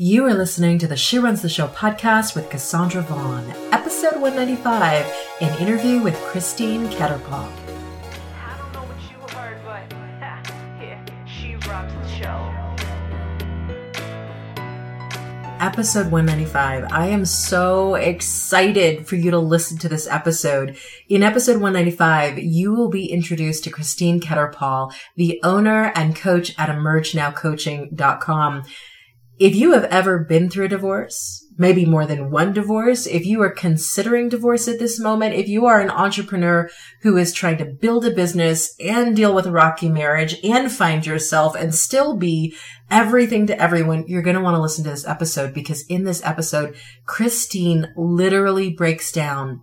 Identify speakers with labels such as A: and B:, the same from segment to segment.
A: You are listening to the She Runs the Show podcast with Cassandra Vaughn, episode 195, an interview with Christine Khetarpal.
B: I don't know what you heard, but yeah, she rocks the show.
A: Episode 195. I am so excited for you to listen to this episode. In episode 195, you will be introduced to Christine Khetarpal, the owner and coach at emergenowcoaching.com. If you have ever been through a divorce, maybe more than one divorce, if you are considering divorce at this moment, if you are an entrepreneur who is trying to build a business and deal with a rocky marriage and find yourself and still be everything to everyone, you're going to want to listen to this episode because in this episode, Christine literally breaks down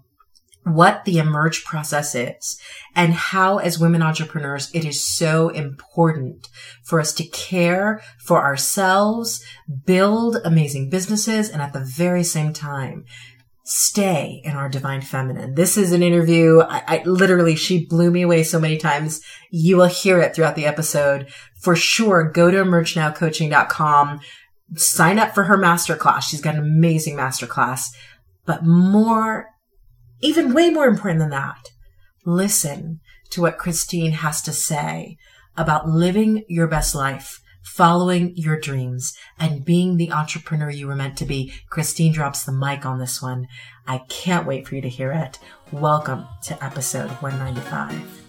A: what the emerge process is and how as women entrepreneurs it is so important for us to care for ourselves, build amazing businesses, and at the very same time, stay in our divine feminine. This is an interview. I, I, literally, she blew me away so many times. You will hear it throughout the episode. For sure, go to emergenowcoaching.com, sign up for her masterclass. She's got an amazing masterclass, but more even way more important than that, listen to what Christine has to say about living your best life, following your dreams, and being the entrepreneur you were meant to be. Christine drops the mic on this one. I can't wait for you to hear it. Welcome to episode 195.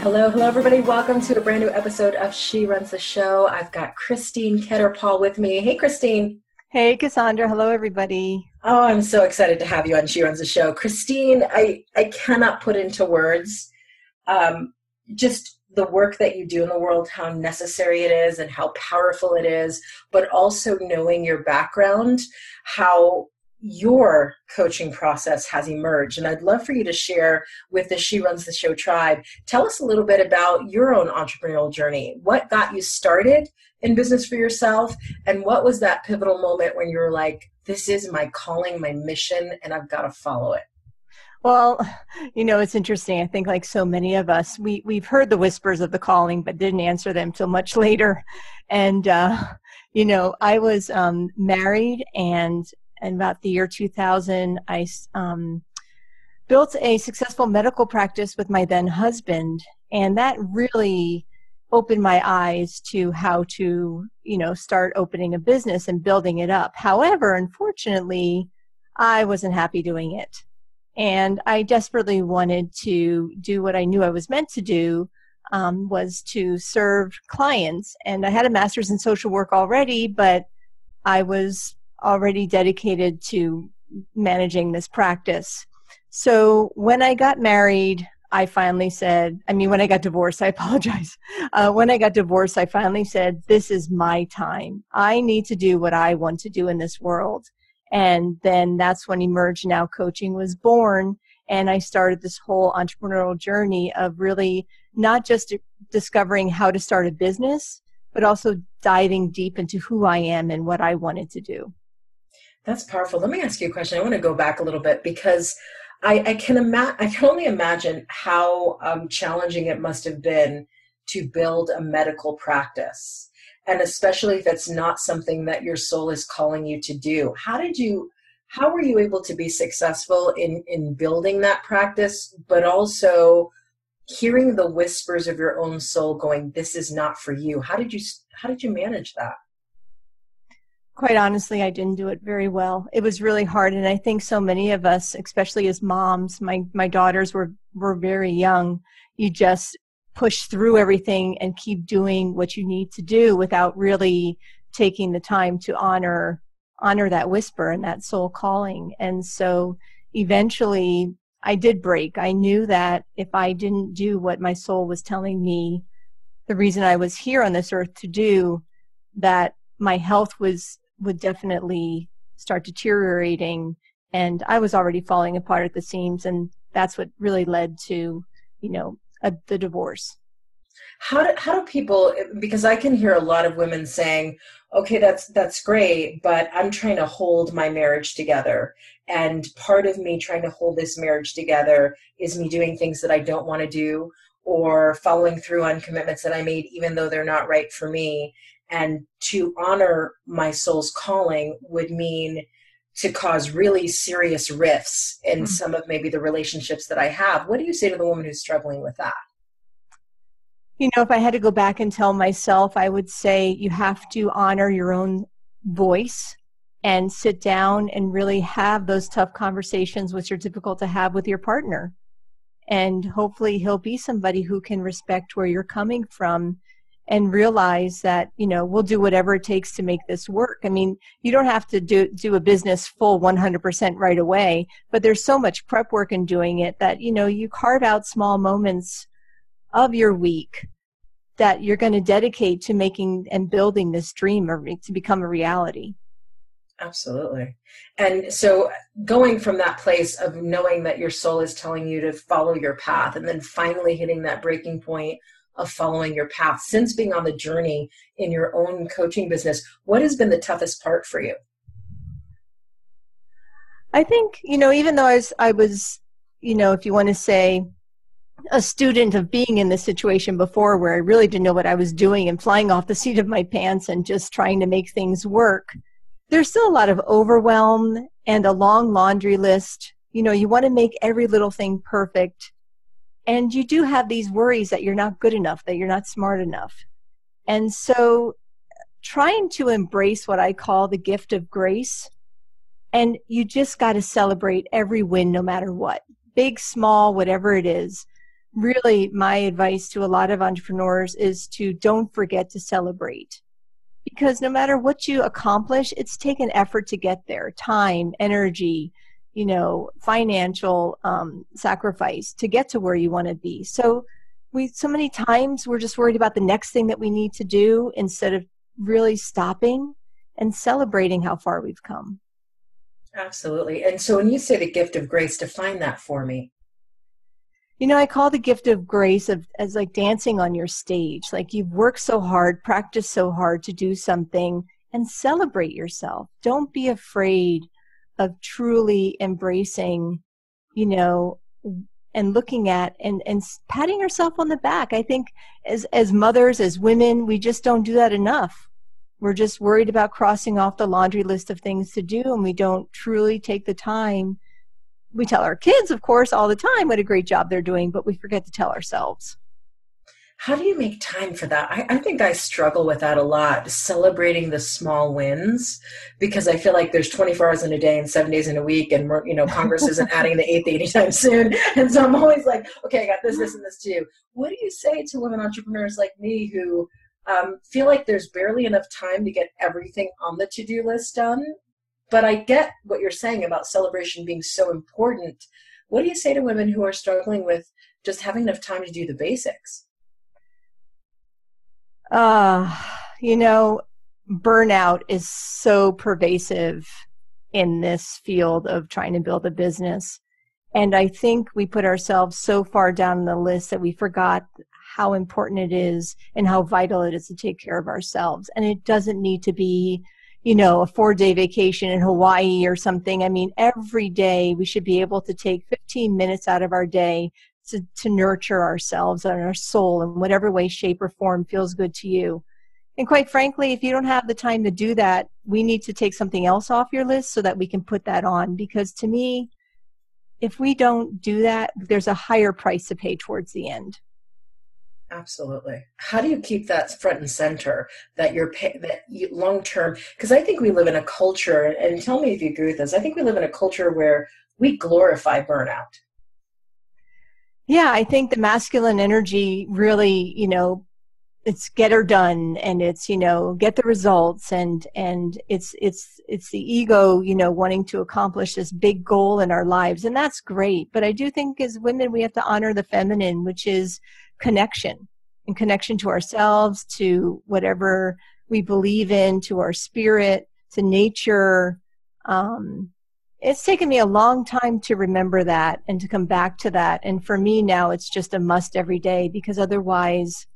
A: Hello, hello, everybody. Welcome to a brand new episode of She Runs the Show. I've got Christine Khetarpal with me. Hey, Christine.
C: Hey, Cassandra. Hello, everybody.
A: Oh, I'm so excited to have you on She Runs the Show. Christine, I, I cannot put into words um, just the work that you do in the world, how necessary it is and how powerful it is, but also knowing your background, how your coaching process has emerged. And I'd love for you to share with the She Runs the Show tribe. Tell us a little bit about your own entrepreneurial journey. What got you started in business for yourself? And what was that pivotal moment when you were like, this is my calling, my mission, and I've got to follow it?
C: Well, you know, it's interesting. I think, like so many of us, we we've heard the whispers of the calling, but didn't answer them till much later. And uh, you know, I was um, married, and about the year 2000, I um, built a successful medical practice with my then husband, and that really opened my eyes to how to, you know, start opening a business and building it up. However, unfortunately, I wasn't happy doing it. And I desperately wanted to do what I knew I was meant to do, um, was to serve clients. And I had a master's in social work already, but I was already dedicated to managing this practice. So when I got married, I finally said, I mean, when I got divorced, I apologize. Uh, when I got divorced, I finally said, this is my time. I need to do what I want to do in this world. And then that's when Emerge Now Coaching was born. And I started this whole entrepreneurial journey of really not just discovering how to start a business, but also diving deep into who I am and what I wanted to do.
A: That's powerful. Let me ask you a question. I want to go back a little bit because I, I can imagine. I can only imagine how um, challenging it must have been to build a medical practice, and especially if it's not something that your soul is calling you to do. How did you? How were you able to be successful in in building that practice, but also hearing the whispers of your own soul going, "This is not for you." How did you? How did you manage that?
C: Quite honestly, I didn't do it very well. It was really hard, and I think so many of us, especially as moms, my my daughters were were very young. You just push through everything and keep doing what you need to do without really taking the time to honor honor that whisper and that soul calling. And so eventually I did break. I knew that if I didn't do what my soul was telling me the reason I was here on this earth to do, that my health was would definitely start deteriorating and i was already falling apart at the seams and that's what really led to you know a, the divorce
A: how do, how do people because i can hear a lot of women saying okay that's that's great but i'm trying to hold my marriage together and part of me trying to hold this marriage together is me doing things that i don't want to do or following through on commitments that I made, even though they're not right for me. And to honor my soul's calling would mean to cause really serious rifts in mm-hmm. some of maybe the relationships that I have. What do you say to the woman who's struggling with that?
C: You know, if I had to go back and tell myself, I would say you have to honor your own voice and sit down and really have those tough conversations which are difficult to have with your partner and hopefully he'll be somebody who can respect where you're coming from and realize that you know we'll do whatever it takes to make this work i mean you don't have to do do a business full 100% right away but there's so much prep work in doing it that you know you carve out small moments of your week that you're going to dedicate to making and building this dream or to become a reality
A: Absolutely. And so going from that place of knowing that your soul is telling you to follow your path and then finally hitting that breaking point of following your path since being on the journey in your own coaching business, what has been the toughest part for you?
C: I think, you know, even though I was, I was, you know, if you want to say a student of being in this situation before where I really didn't know what I was doing and flying off the seat of my pants and just trying to make things work there's still a lot of overwhelm and a long laundry list. You know, you want to make every little thing perfect. And you do have these worries that you're not good enough, that you're not smart enough. And so trying to embrace what I call the gift of grace. And you just got to celebrate every win, no matter what, big, small, whatever it is. Really, my advice to a lot of entrepreneurs is to don't forget to celebrate because no matter what you accomplish, it's taken effort to get there time, energy, you know, financial um, sacrifice to get to where you want to be. So, we so many times we're just worried about the next thing that we need to do instead of really stopping and celebrating how far we've come.
A: Absolutely. And so, when you say the gift of grace, define that for me
C: you know i call the gift of grace of as like dancing on your stage like you've worked so hard practiced so hard to do something and celebrate yourself don't be afraid of truly embracing you know and looking at and and patting yourself on the back. I think as as mothers as women we just don't do that enough. We're just worried about crossing off the laundry list of things to do and we don't truly take the time. We tell our kids, of course, all the time what a great job they're doing, but we forget to tell ourselves.
A: How do you make time for that? I, I, think I struggle with that a lot, celebrating the small wins, because I feel like there's 24 hours in a day and seven days in a week, and you know Congress isn't adding the eighth anytime soon, and so I'm always like, okay, I got this, this, and this too. What do you say to women entrepreneurs like me who um, feel like there's barely enough time to get everything on the to-do list done, but I get what you're saying about celebration being so important. What do you say to women who are struggling with just having enough time to do the basics?
C: Uh, you know, burnout is so pervasive in this field of trying to build a business. And I think we put ourselves so far down the list that we forgot how important it is and how vital it is to take care of ourselves. And it doesn't need to be you know, a four day vacation in Hawaii or something. I mean, every day we should be able to take 15 minutes out of our day to, to nurture ourselves and our soul in whatever way, shape, or form feels good to you. And quite frankly, if you don't have the time to do that, we need to take something else off your list so that we can put that on. Because to me, if we don't do that, there's a higher price to pay towards the end.
A: Absolutely. How do you keep that front and center that you're that you, long term? Because I think we live in a culture, and tell me if you agree with this. I think we live in a culture where we glorify burnout.
C: Yeah, I think the masculine energy really, you know, it's get her done, and it's you know get the results, and and it's it's it's the ego, you know, wanting to accomplish this big goal in our lives, and that's great. But I do think as women, we have to honor the feminine, which is connection and connection to ourselves, to whatever we believe in, to our spirit, to nature. Um, it's taken me a long time to remember that and to come back to that. And for me now, it's just a must every day because otherwise,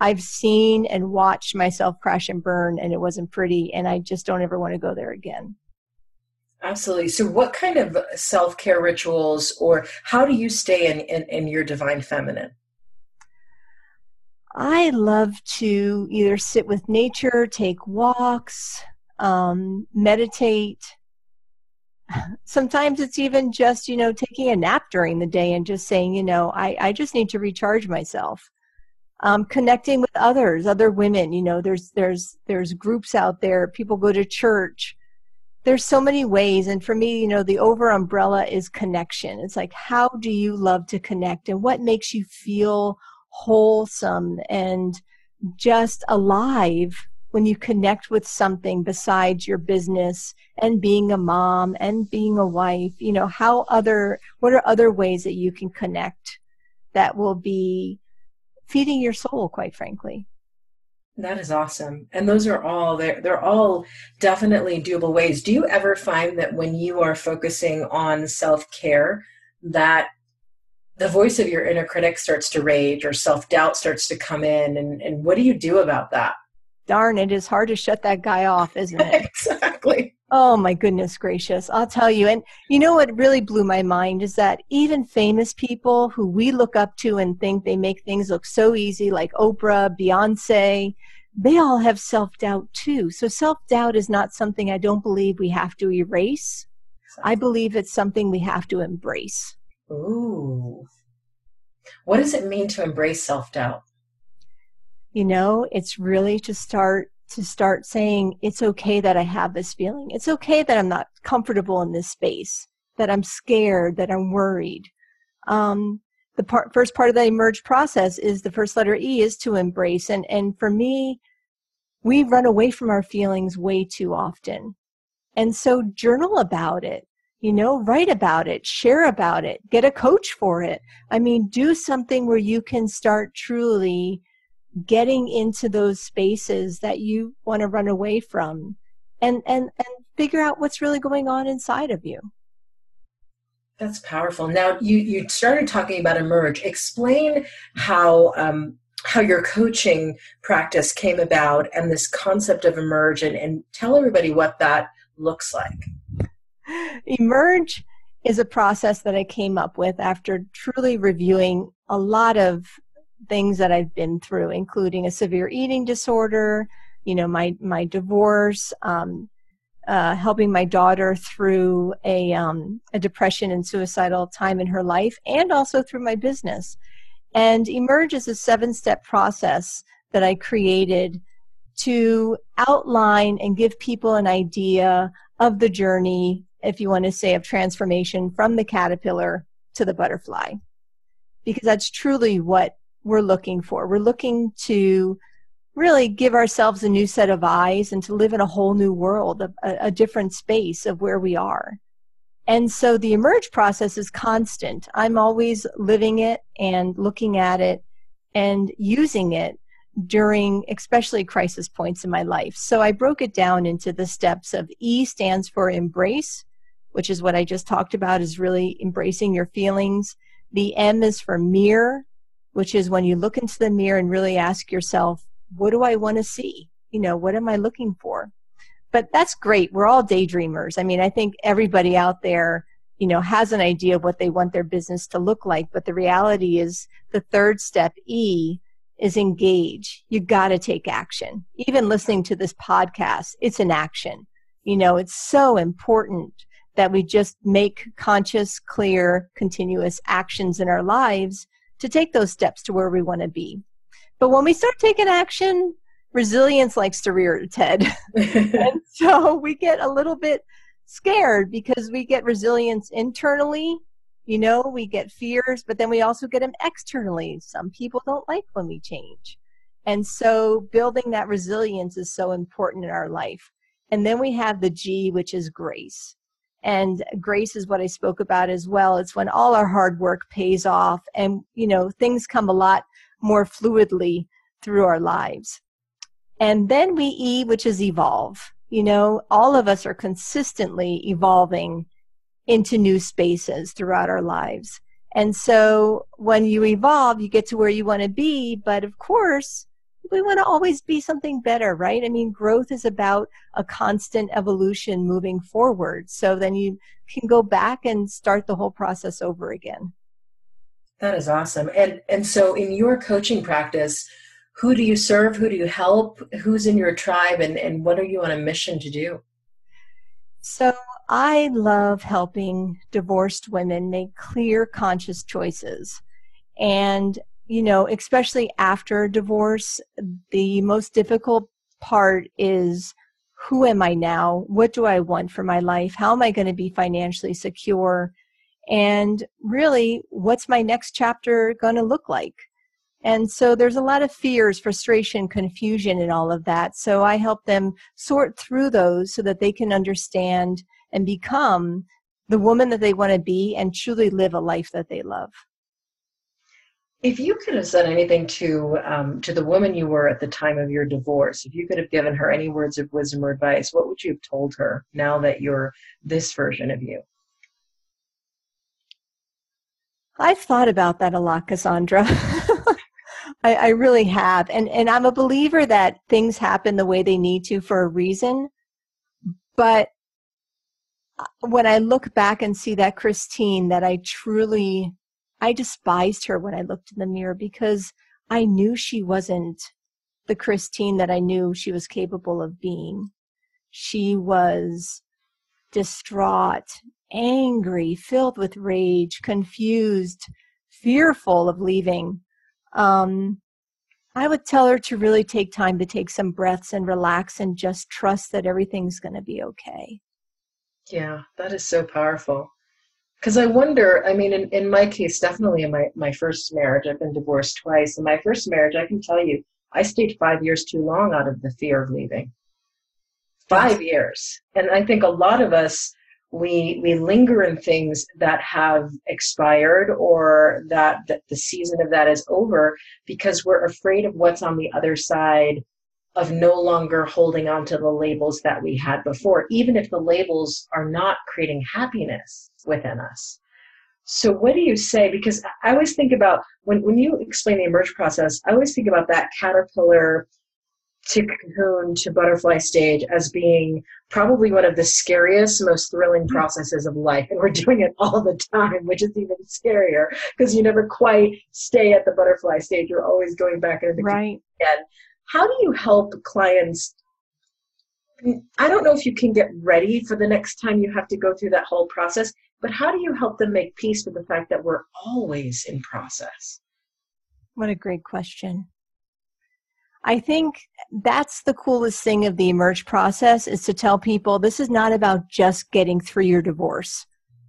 C: I've seen and watched myself crash and burn, and it wasn't pretty. And I just don't ever want to go there again.
A: Absolutely. So, what kind of self care rituals, or how do you stay in, in, in your divine feminine?
C: I love to either sit with nature, take walks, um, meditate. Sometimes it's even just, you know, taking a nap during the day and just saying, you know, I, I just need to recharge myself. Um, connecting with others, other women, you know, there's there's there's groups out there. People go to church. There's so many ways, and for me, you know, the over umbrella is connection. It's like, how do you love to connect, and what makes you feel wholesome and just alive when you connect with something besides your business and being a mom and being a wife you know how other what are other ways that you can connect that will be feeding your soul quite frankly?
A: That is awesome. And those are all they're, they're all definitely doable ways. Do you ever find that when you are focusing on self-care that the voice of your inner critic starts to rage or self-doubt starts to come in? And, and what do you do about that
C: darn it is hard to shut that guy off isn't it?
A: Exactly.
C: Oh my goodness gracious i'll tell you and you know what really blew my mind is that even famous people who we look up to and think they make things look so easy like oprah beyonce they all have self-doubt too. So self-doubt is not something i don't believe we have to erase. I believe it's something we have to embrace.
A: Ooh. What does it mean to embrace self doubt?
C: You know, it's really to start to start saying it's okay that I have this feeling. It's okay that I'm not comfortable in this space, that I'm scared, that I'm worried. Um, the part, first part of the emerge process is the first letter E is to embrace. And, and for me, we run away from our feelings way too often. And so journal about it you know write about it share about it get a coach for it i mean do something where you can start truly getting into those spaces that you want to run away from and and and figure out what's really going on inside of you.
A: That's powerful. Now you you started talking about emerge. Explain how um how your coaching practice came about and this concept of emerge and, and tell everybody what that looks like.
C: Emerge is a process that I came up with after truly reviewing a lot of things that I've been through, including a severe eating disorder, you know, my my divorce, um, uh, helping my daughter through a um, a depression and suicidal time in her life, and also through my business. And Emerge is a seven step process that I created to outline and give people an idea of the journey if you want to say, of transformation from the caterpillar to the butterfly. Because that's truly what we're looking for. We're looking to really give ourselves a new set of eyes and to live in a whole new world, a, a different space of where we are. And so the emerge process is constant. I'm always living it and looking at it and using it during especially crisis points in my life. So I broke it down into the steps of E stands for embrace, which is what I just talked about, is really embracing your feelings. The M is for mirror, which is when you look into the mirror and really ask yourself, what do I want to see? You know, what am I looking for? But that's great. We're all daydreamers. I mean, I think everybody out there, you know, has an idea of what they want their business to look like. But the reality is the third step, E, is engage. You got to take action. Even listening to this podcast, it's an action. You know, it's so important that we just make conscious, clear, continuous actions in our lives to take those steps to where we want to be. But when we start taking action, resilience likes to rear its head. and so we get a little bit scared because we get resilience internally. You know, we get fears, but then we also get them externally. Some people don't like when we change. And so building that resilience is so important in our life. And then we have the G, which is grace. And grace is what I spoke about as well. It's when all our hard work pays off and, you know, things come a lot more fluidly through our lives. And then we E, which is evolve. You know, all of us are consistently evolving into new spaces throughout our lives. And so when you evolve, you get to where you want to be. But of course, we want to always be something better, right? I mean, growth is about a constant evolution moving forward. So then you can go back and start the whole process over again.
A: That is awesome. And and so in your coaching practice, who do you serve? Who do you help? Who's in your tribe? And, and what are you on a mission to do?
C: So I love helping divorced women make clear, conscious choices. And, you know, especially after divorce, the most difficult part is who am I now? What do I want for my life? How am I going to be financially secure? And really, what's my next chapter going to look like? And so there's a lot of fears, frustration, confusion, and all of that. So I help them sort through those so that they can understand and become the woman that they want to be and truly live a life that they love.
A: If you could have said anything to um, to the woman you were at the time of your divorce, if you could have given her any words of wisdom or advice, what would you have told her now that you're this version of you?
C: I've thought about that a lot, Cassandra. I, I, really have, and and I'm a believer that things happen the way they need to for a reason. But uh, when I look back and see that Christine, that I truly I despised her when I looked in the mirror because I knew she wasn't the Christine that I knew she was capable of being. She was distraught, angry, filled with rage, confused, fearful of leaving. Um, I would tell her to really take time to take some breaths and relax and just trust that everything's going to be okay.
A: Yeah, that is so powerful because I wonder, I mean, in, in my case, definitely in my, my first marriage, I've been divorced twice. In my first marriage, I can tell you, I stayed five years too long out of the fear of leaving. Five years. And I think a lot of us, we, we linger in things that have expired or that, that the season of that is over because we're afraid of what's on the other side of no longer holding on to the labels that we had before, even if the labels are not creating happiness within us. So, what do you say? Because I always think about when, when you explain the emerge process, I always think about that caterpillar to cocoon to butterfly stage as being probably one of the scariest, most thrilling mm-hmm. processes of life. And we're doing it all the time, which is even scarier because you never quite stay at the butterfly stage. You're always going back into the
C: right.
A: again how do you help clients I don't know if you can get ready for the next time you have to go through that whole process, but how do you help them make peace with the fact that we're always in process?
C: What a great question. I think that's the coolest thing of the emerge process is to tell people this is not about just getting through your divorce.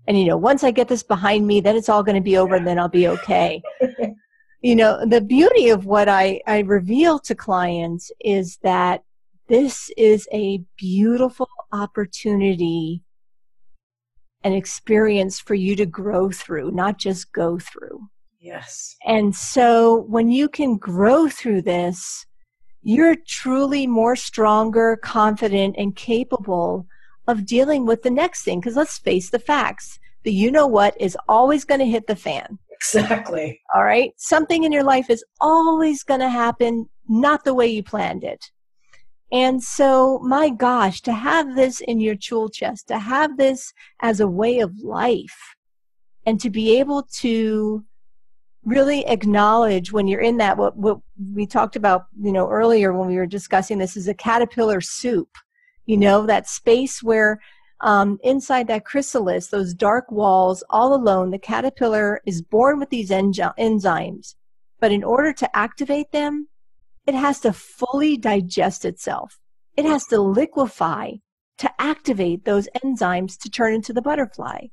C: And you know, once I get this behind me, then it's all going to be over and then I'll be okay. you know the beauty of what I, I reveal to clients is that this is a beautiful opportunity an experience for you to grow through not just go through.
A: Yes.
C: And so when you can grow through this you're truly more stronger confident and capable of dealing with the next thing. Because let's face the facts. The you know what is always going to hit the fan
A: Exactly.
C: All right. Something in your life is always going to happen not the way you planned it. And so, my gosh, to have this in your tool chest, to have this as a way of life, and to be able to really acknowledge when you're in that what, what we talked about you know earlier when we were discussing this is a caterpillar soup you know that space where um, inside that chrysalis, those dark walls, all alone, the caterpillar is born with these enzymes. But in order to activate them, it has to fully digest itself. It has to liquefy to activate those enzymes to turn into the butterfly.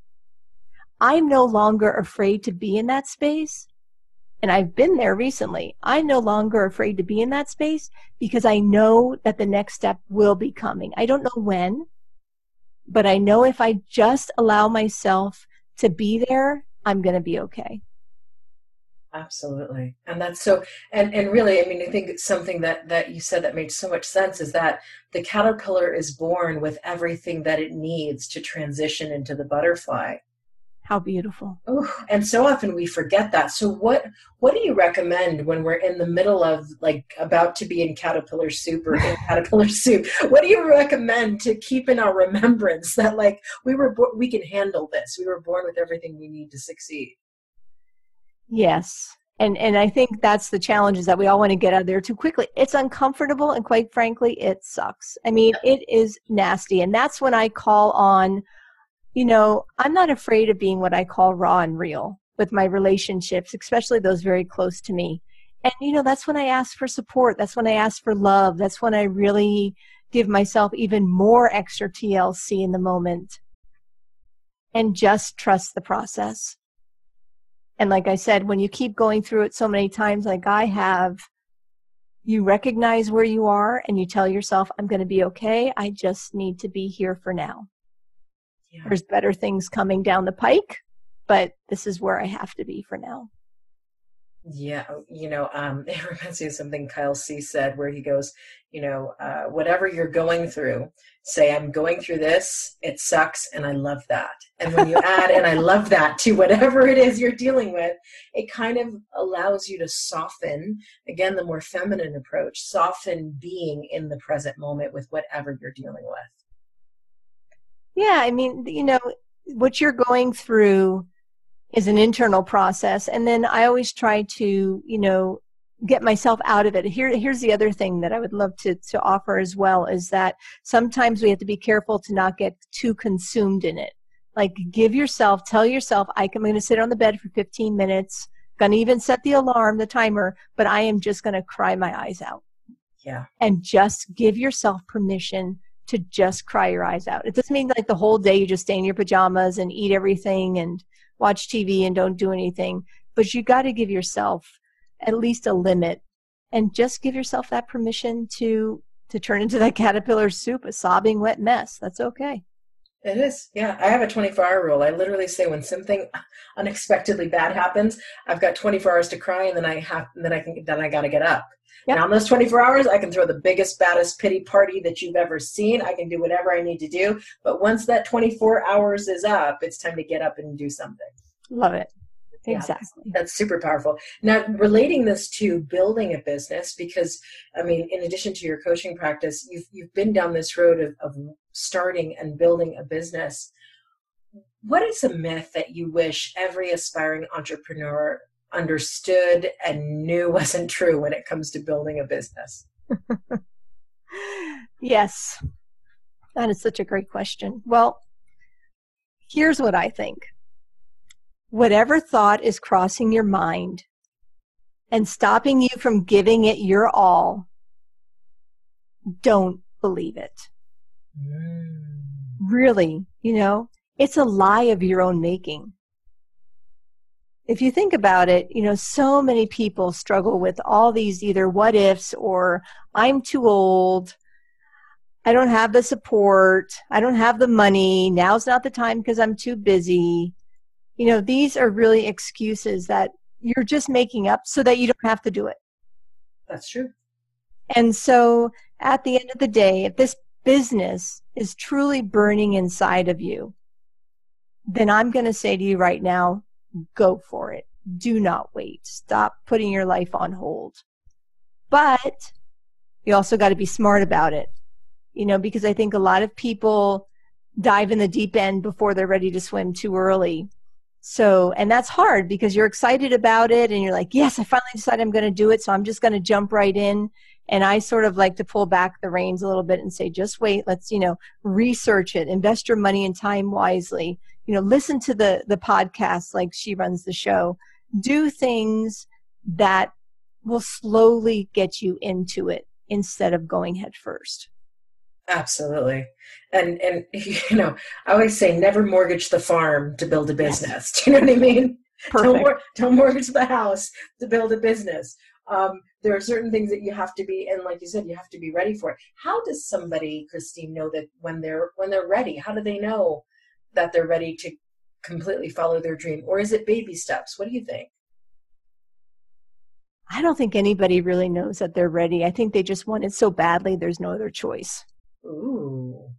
C: I'm no longer afraid to be in that space. And I've been there recently. I'm no longer afraid to be in that space because I know that the next step will be coming. I don't know when, but I know if I just allow myself to be there, I'm going to be okay.
A: Absolutely. And that's so and and really I mean I think something that that you said that made so much sense is that the caterpillar is born with everything that it needs to transition into the butterfly.
C: How beautiful.
A: Ooh, and so often we forget that. So what what do you recommend when we're in the middle of like about to be in caterpillar soup or in caterpillar soup? What do you recommend to keep in our remembrance that like we were bo- we can handle this. We were born with everything we need to succeed.
C: Yes. and and i think that's the challenge is that we all want to get out of there too quickly it's uncomfortable and quite frankly it sucks i mean it is nasty and that's when i call on you know i'm not afraid of being what i call raw and real with my relationships especially those very close to me and you know that's when i ask for support that's when i ask for love that's when i really give myself even more extra tlc in the moment and just trust the process and like I said, when you keep going through it so many times, like I have, you recognize where you are and you tell yourself, I'm going to be okay. I just need to be here for now. Yeah. There's better things coming down the pike, but this is where I have to be for now.
A: Yeah, oh, you know, um, it reminds me of something Kyle Cease said, where he goes, you know, uh, whatever you're going through, say, I'm going through this, it sucks, and I love that. And when you add, and I love that to whatever it is you're dealing with, it kind of allows you to soften, again, the more feminine approach, soften being in the present moment with whatever you're dealing with.
C: Yeah, I mean, you know, what you're going through is an internal process and then i always try to you know get myself out of it. Here here's the other thing that i would love to to offer as well is that sometimes we have to be careful to not get too consumed in it. Like give yourself tell yourself i'm going to sit on the bed for 15 minutes going to even set the alarm the timer but i am just going to cry my eyes out.
A: Yeah.
C: And just give yourself permission to just cry your eyes out it doesn't mean like the whole day you just stay in your pajamas and eat everything and watch TV and don't do anything. But you got to give yourself at least a limit and just give yourself that permission to to turn into that caterpillar soup, a sobbing wet mess. That's okay.
A: It is. Yeah. I have a 24 hour rule. I literally say when something unexpectedly bad happens, I've got 24 hours to cry and then I have, then I can, then I got to get up. Yep. Now, in those 24 hours, I can throw the biggest, baddest pity party that you've ever seen. I can do whatever I need to do. But once that 24 hours is up, it's time to get up and do something.
C: Love it. Exactly.
A: Yeah, that's super powerful. Now, relating this to building a business, because I mean, in addition to your coaching practice, you've you've been down this road of, of starting and building a business. What is a myth that you wish every aspiring entrepreneur understood and knew wasn't true when it comes to building a business?
C: yes, that is such a great question. Well, here's what I think whatever thought is crossing your mind and stopping you from giving it your all, don't believe it. Mm. Really, you know, it's a lie of your own making. If you think about it, you know, so many people struggle with all these either what ifs or I'm too old, I don't have the support, I don't have the money, now's not the time because I'm too busy you know, these are really excuses that you're just making up so that you don't have to do it.
A: That's true.
C: And so at the end of the day, if this business is truly burning inside of you, then I'm going to say to you right now, go for it. Do not wait. Stop putting your life on hold. But you also got to be smart about it, you know, because I think a lot of people dive in the deep end before they're ready to swim too early. So, and that's hard because you're excited about it and you're like, yes, I finally decided I'm going to do it. So I'm just going to jump right in. And I sort of like to pull back the reins a little bit and say, just wait, let's, you know, research it, invest your money and time wisely, you know, listen to the, the podcast like she runs the show, do things that will slowly get you into it instead of going head first.
A: Absolutely. And and you know, I always say never mortgage the farm to build a business. Yes. Do you know what I mean?
C: Perfect.
A: Don't, mor- don't mortgage the house to build a business. Um, there are certain things that you have to be, and like you said, you have to be ready for it. How does somebody, Christine, know that when they're when they're ready? How do they know that they're ready to completely follow their dream, or is it baby steps? What do you think?
C: I don't think anybody really knows that they're ready. I think they just want it so badly. There's no other choice.
A: Ooh.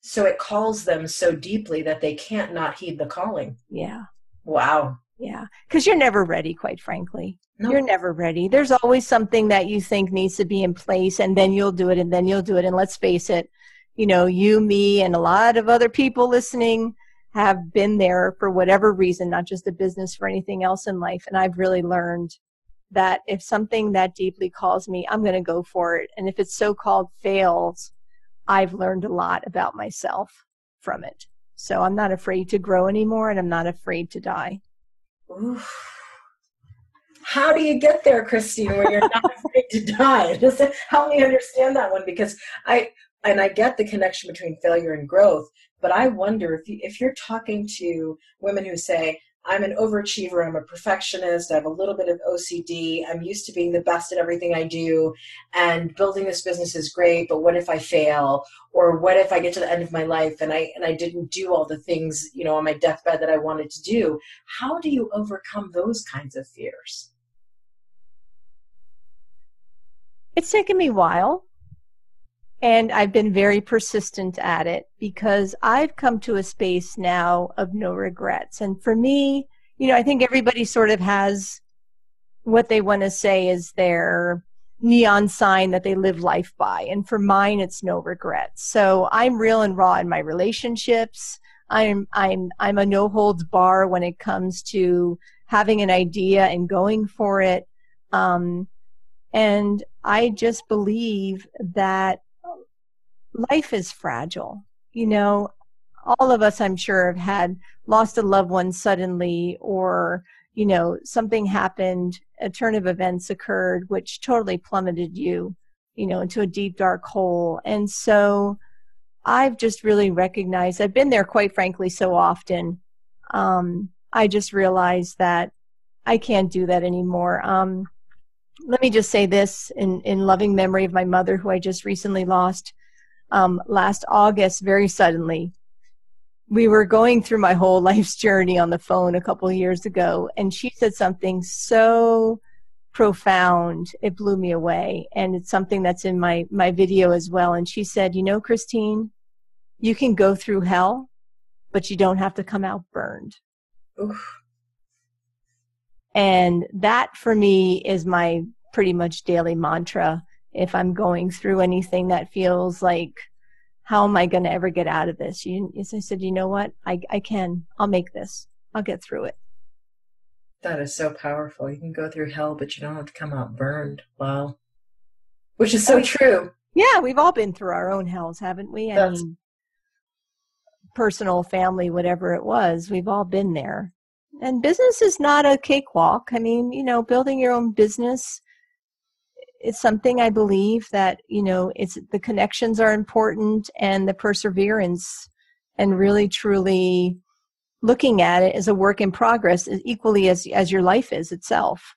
A: So it calls them so deeply that they can't not heed the calling.
C: Yeah.
A: Wow.
C: Yeah. Because you're never ready, quite frankly.
A: No.
C: You're never ready. There's always something that you think needs to be in place, and then you'll do it, and then you'll do it. And let's face it, you know, you, me, and a lot of other people listening have been there for whatever reason, not just the business, for anything else in life. And I've really learned that if something that deeply calls me, I'm going to go for it. And if it's so called fails, I've learned a lot about myself from it. So I'm not afraid to grow anymore and I'm not afraid to die.
A: Oof. How do you get there, Christine, when you're not afraid to die? Just help me understand that one because I and I get the connection between failure and growth, but I wonder if you, if you're talking to women who say, I'm an overachiever, I'm a perfectionist, I have a little bit of OCD, I'm used to being the best at everything I do, and building this business is great, but what if I fail? Or what if I get to the end of my life and I and I didn't do all the things, you know, on my deathbed that I wanted to do? How do you overcome those kinds of fears?
C: It's taken me a while. And I've been very persistent at it because I've come to a space now of no regrets. And for me, you know, I think everybody sort of has what they want to say is their neon sign that they live life by. And for mine, it's no regrets. So I'm real and raw in my relationships. I'm, I'm, I'm a no holds bar when it comes to having an idea and going for it. Um, and I just believe that life is fragile. You know, all of us, I'm sure, have had lost a loved one suddenly, or, you know, something happened, a turn of events occurred, which totally plummeted you, you know, into a deep, dark hole. And so I've just really recognized, I've been there, quite frankly, so often. Um, I just realized that I can't do that anymore. Um, let me just say this in, in loving memory of my mother, who I just recently lost um, last August very suddenly. We were going through my whole life's journey on the phone a couple of years ago, and she said something so profound it blew me away and it's something that's in my my video as well and she said you know christine you can go through hell but you don't have to come out burned Oof. and that for me is my pretty much daily mantra if I'm going through anything that feels like, how am I going to ever get out of this? You, I said, you know what? I, I can. I'll make this. I'll get through it.
A: That is so powerful. You can go through hell, but you don't have to come out burned. Wow. Which is so true.
C: Yeah, we've all been through our own hells, haven't we? I That's... mean, personal, family, whatever it was, we've all been there. And business is not a cakewalk. I mean, you know, building your own business it's something I believe that you know it's the connections are important and the perseverance and really truly looking at it as a work in progress equally as as your life is itself.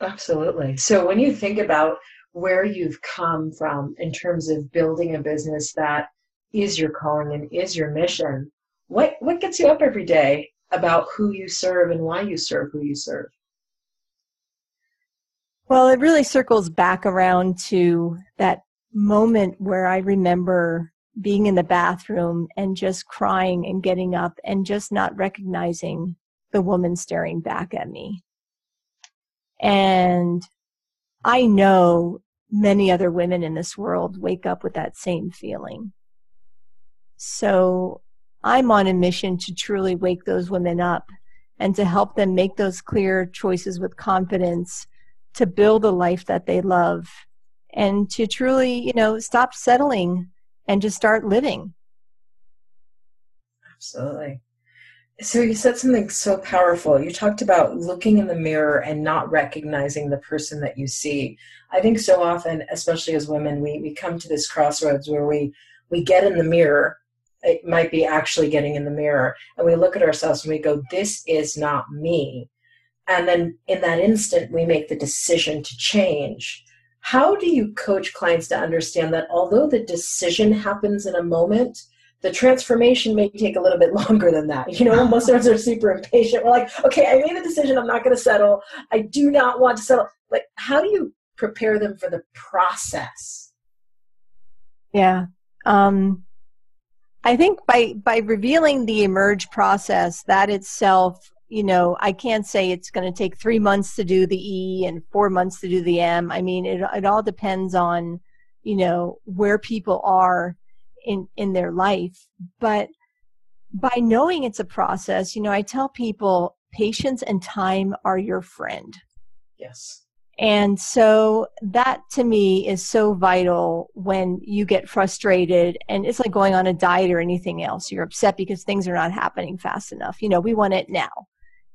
A: Absolutely. So when you think about where you've come from in terms of building a business that is your calling and is your mission, what what gets you up every day about who you serve and why you serve who you serve?
C: Well, it really circles back around to that moment where I remember being in the bathroom and just crying and getting up and just not recognizing the woman staring back at me. And I know many other women in this world wake up with that same feeling. So I'm on a mission to truly wake those women up and to help them make those clear choices with confidence to build a life that they love and to truly, you know, stop settling and just start living.
A: Absolutely. So you said something so powerful. You talked about looking in the mirror and not recognizing the person that you see. I think so often, especially as women, we, we come to this crossroads where we, we get in the mirror. It might be actually getting in the mirror and we look at ourselves and we go, this is not me and then in that instant we make the decision to change. How do you coach clients to understand that although the decision happens in a moment the transformation may take a little bit longer than that? You know most of us are super impatient. We're like okay i made a decision. I'm not going to settle. I do not want to settle. Like how do you prepare them for the process?
C: Yeah. Um i think by by revealing the emerge process that itself you know, I can't say it's going to take three months to do the E and four months to do the M. I mean, it, it all depends on, you know, where people are in, in their life. But by knowing it's a process, you know, I tell people patience and time are your friend.
A: Yes.
C: And so that to me is so vital when you get frustrated and it's like going on a diet or anything else. You're upset because things are not happening fast enough. You know, we want it now.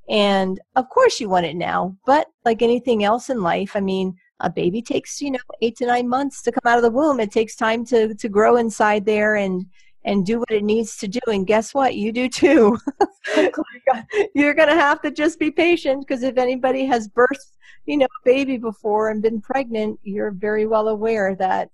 C: And of course you want it now, but like anything else in life, I mean, a baby takes, you know, eight to nine months to come out of the womb. It takes time to, to grow inside there and, and do what it needs to do. And guess what? You do too. You're going to have to just be patient because if anybody has birthed, you know, a baby before and been pregnant, you're very well aware that,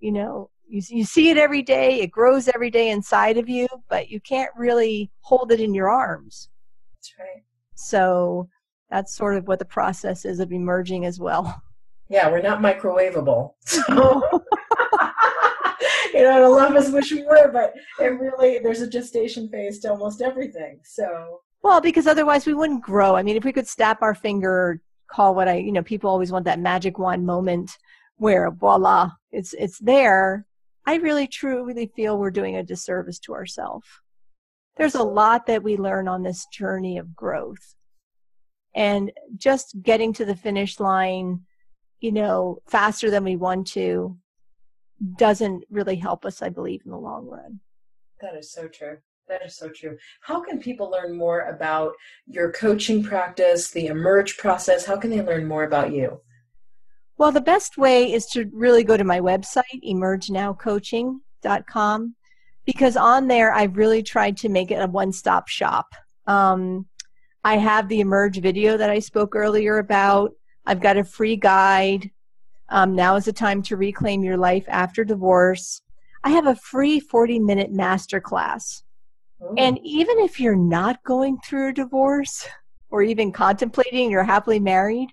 C: you know, you, you see it every day. It grows every day inside of you, but you can't really hold it in your arms.
A: That's right.
C: So that's sort of what the process is of emerging as well.
A: Yeah, we're not microwavable. So you know, a lot of us wish we were, but it really there's a gestation phase to almost everything. So
C: well, because otherwise we wouldn't grow. I mean, if we could snap our finger, call what I, you know, people always want that magic wand moment where voila, it's it's there. I really truly feel we're doing a disservice to ourselves. There's a lot that we learn on this journey of growth. And just getting to the finish line, you know, faster than we want to doesn't really help us, I believe, in the long run.
A: That is so true. That is so true. How can people learn more about your coaching practice, the emerge process? How can they learn more about you?
C: Well, the best way is to really go to my website, emergenowcoaching.com, because on there I've really tried to make it a one stop shop. Um, I have the emerge video that I spoke earlier about. I've got a free guide um, now is the time to reclaim your life after divorce. I have a free 40 minute masterclass. Oh. And even if you're not going through a divorce or even contemplating you're happily married,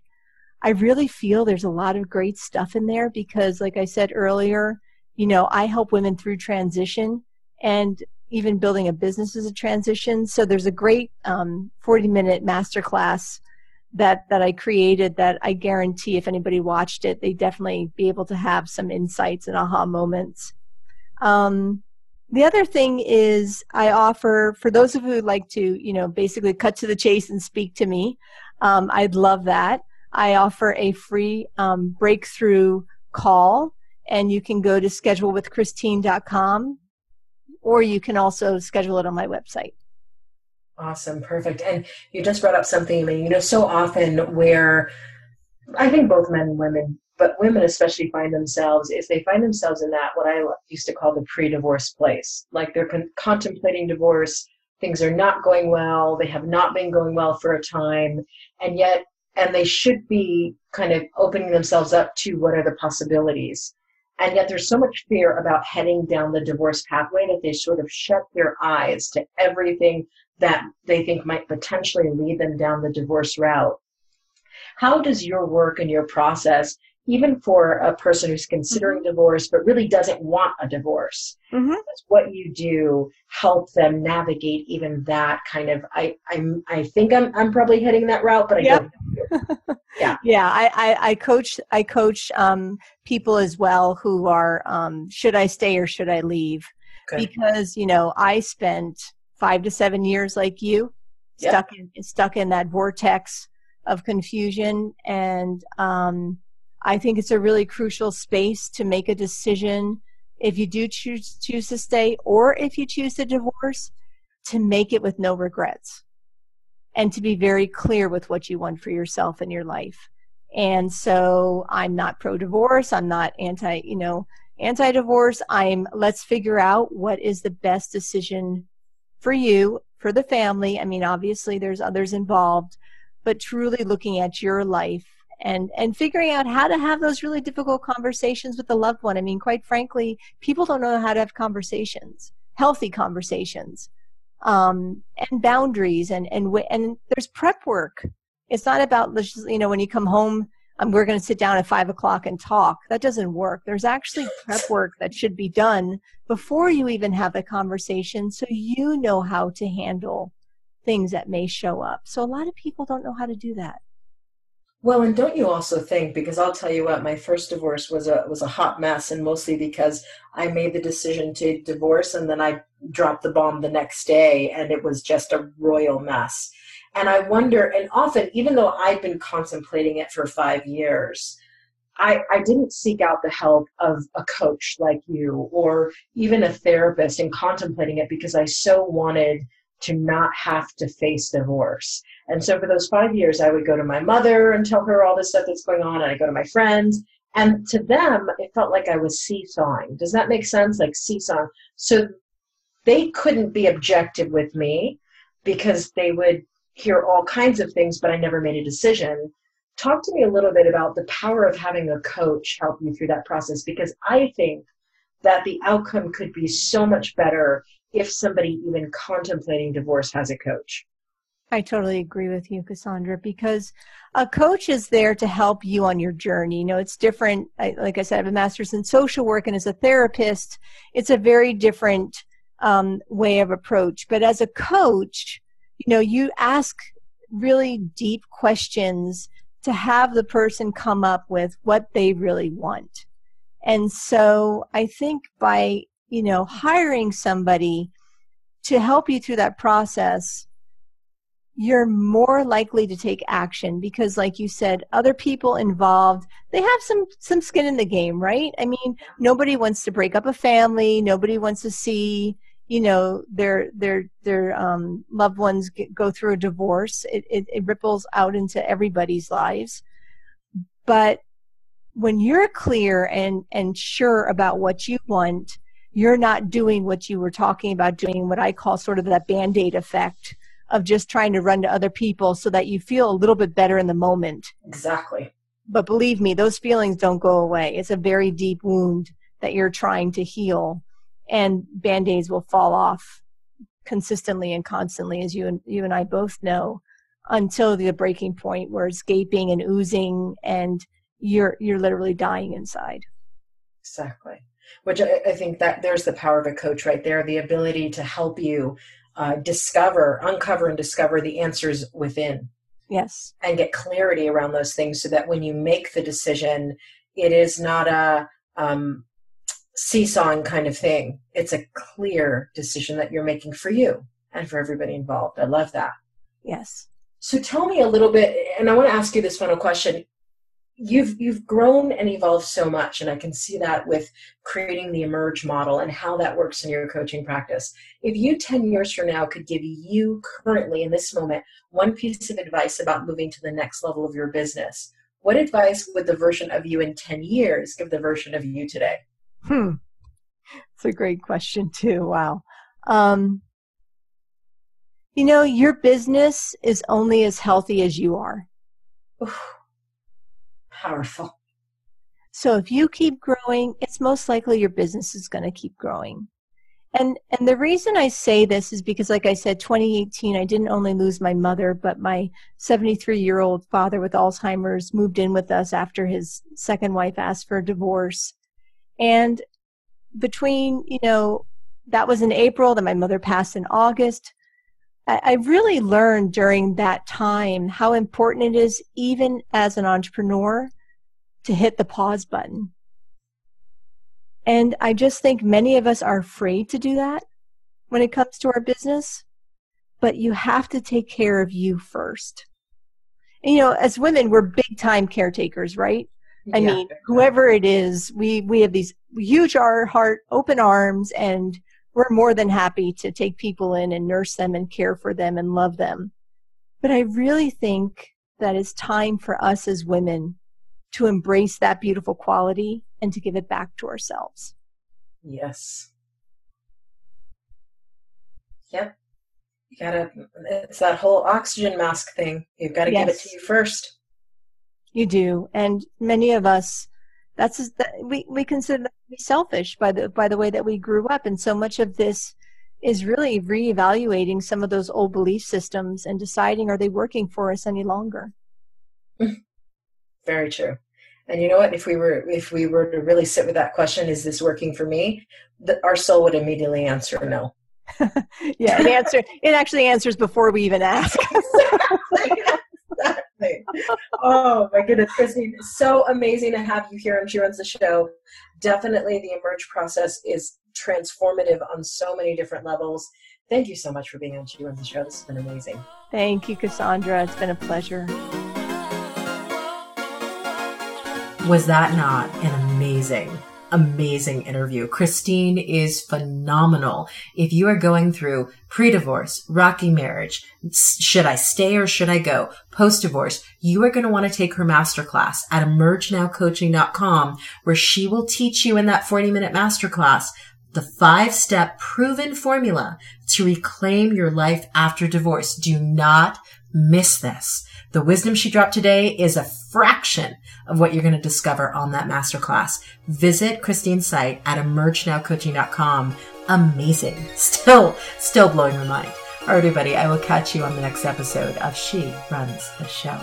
C: I really feel there's a lot of great stuff in there because, like I said earlier, you know, I help women through transition and even building a business is a transition. So there's a great um, 40 minute masterclass that that I created that I guarantee if anybody watched it, they definitely be able to have some insights and aha moments. Um, the other thing is I offer for those of you who like to, you know, basically cut to the chase and speak to me. Um, I'd love that. I offer a free um, breakthrough call, and you can go to schedulewithchristine.com, or you can also schedule it on my website.
A: Awesome, perfect. And you just brought up something, you know, so often where I think both men and women, but women especially find themselves, if they find themselves in that, what I used to call the pre divorce place, like they're con- contemplating divorce, things are not going well, they have not been going well for a time, and yet, and they should be kind of opening themselves up to what are the possibilities. And yet there's so much fear about heading down the divorce pathway that they sort of shut their eyes to everything that they think might potentially lead them down the divorce route. How does your work and your process, even for a person who's considering mm-hmm. divorce but really doesn't want a divorce, mm-hmm. does what you do help them navigate even that kind of? I I'm I think I'm I'm probably heading that route, but I yep. don't.
C: Yeah, yeah. I, I, I coach I coach um, people as well who are um, should I stay or should I leave? Because you know I spent five to seven years like you, yep. stuck in stuck in that vortex of confusion. And um, I think it's a really crucial space to make a decision if you do choose choose to stay or if you choose to divorce, to make it with no regrets and to be very clear with what you want for yourself and your life. And so I'm not pro divorce. I'm not anti, you know, anti divorce. I'm let's figure out what is the best decision for you, for the family. I mean, obviously there's others involved, but truly looking at your life and and figuring out how to have those really difficult conversations with the loved one. I mean, quite frankly, people don't know how to have conversations, healthy conversations, um, and boundaries, and and and there's prep work. It's not about you know when you come home um, we're going to sit down at five o'clock and talk. That doesn't work. There's actually prep work that should be done before you even have a conversation so you know how to handle things that may show up. So a lot of people don't know how to do that.
A: Well, and don't you also think because I'll tell you what, my first divorce was a was a hot mess and mostly because I made the decision to divorce and then I dropped the bomb the next day and it was just a royal mess. And I wonder and often even though I'd been contemplating it for 5 years, I, I didn't seek out the help of a coach like you or even a therapist in contemplating it because I so wanted to not have to face divorce. And so for those five years, I would go to my mother and tell her all this stuff that's going on, and I go to my friends. And to them, it felt like I was seesawing. Does that make sense? Like seesawing. So they couldn't be objective with me because they would hear all kinds of things, but I never made a decision. Talk to me a little bit about the power of having a coach help you through that process because I think that the outcome could be so much better if somebody even contemplating divorce has a coach.
C: I totally agree with you, Cassandra, because a coach is there to help you on your journey. You know, it's different. I, like I said, I have a master's in social work, and as a therapist, it's a very different um, way of approach. But as a coach, you know, you ask really deep questions to have the person come up with what they really want. And so I think by you know, hiring somebody to help you through that process, you're more likely to take action because like you said other people involved they have some some skin in the game right? I mean nobody wants to break up a family. Nobody wants to see you know their their their um, loved ones go through a divorce. It, it, it ripples out into everybody's lives. But when you're clear and and sure about what you want you're not doing what you were talking about doing, what I call sort of that band aid effect of just trying to run to other people so that you feel a little bit better in the moment.
A: Exactly.
C: But believe me, those feelings don't go away. It's a very deep wound that you're trying to heal, and band aids will fall off consistently and constantly, as you and you and I both know, until the breaking point where it's gaping and oozing, and you're you're literally dying inside.
A: Exactly. Which I, I, think that there's the power of a coach right there the ability to help you uh, discover uncover and discover the answers within.
C: Yes.
A: And get clarity around those things so that when you make the decision it is not a um, seesawing kind of thing. It's a clear decision that you're making for you and for everybody involved. I love that.
C: Yes.
A: So tell me a little bit and i want to ask you this final question you've you've grown and evolved so much and i can see that with creating the emerge model and how that works in your coaching practice. If you 10 years from now could give you currently in this moment one piece of advice about moving to the next level of your business what advice would the version of you in 10 years give the version of you today?
C: Hmm. It's a great question too. Wow. Um, you know your business is only as healthy as you are.
A: Oof powerful.
C: So if you keep growing, it's most likely your business is going to keep growing. And and the reason I say this is because like I said 2018 I didn't only lose my mother but my 73-year-old father with Alzheimer's moved in with us after his second wife asked for a divorce. And between, you know, that was in April, then my mother passed in August. I really learned during that time how important it is, even as an entrepreneur, to hit the pause button. And I just think many of us are afraid to do that when it comes to our business, but you have to take care of you first. And, you know, as women, we're big time caretakers, right? I yeah. mean, whoever it is, we, we have these huge our heart, open arms, and we're more than happy to take people in and nurse them and care for them and love them. But I really think that it's time for us as women to embrace that beautiful quality and to give it back to ourselves.
A: Yes. Yep. You gotta, it's that whole oxygen mask thing. You've got to yes. give it to you first.
C: You do. And many of us that's we we consider that to be selfish by the by the way that we grew up, and so much of this is really reevaluating some of those old belief systems and deciding are they working for us any longer.
A: Very true. And you know what? If we were if we were to really sit with that question, is this working for me? The, our soul would immediately answer no.
C: yeah, it answer it actually answers before we even ask.
A: Exactly. oh my goodness, Christine, It's so amazing to have you here on She Runs the Show. Definitely the emerge process is transformative on so many different levels. Thank you so much for being on She Runs the Show. This has been amazing.
C: Thank you, Cassandra. It's been a pleasure.
A: Was that not an amazing amazing interview. Christine is phenomenal. If you are going through pre-divorce, rocky marriage, should I stay or should I go? Post-divorce, you are going to want to take her masterclass at emergenowcoaching.com where she will teach you in that 40 minute masterclass the five step proven formula to reclaim your life after divorce. Do not miss this. The wisdom she dropped today is a fraction of what you're going to discover on that masterclass. Visit Christine's site at emergenowcoaching.com. Amazing. Still, still blowing my mind. All right, everybody, I will catch you on the next episode of She Runs the Show.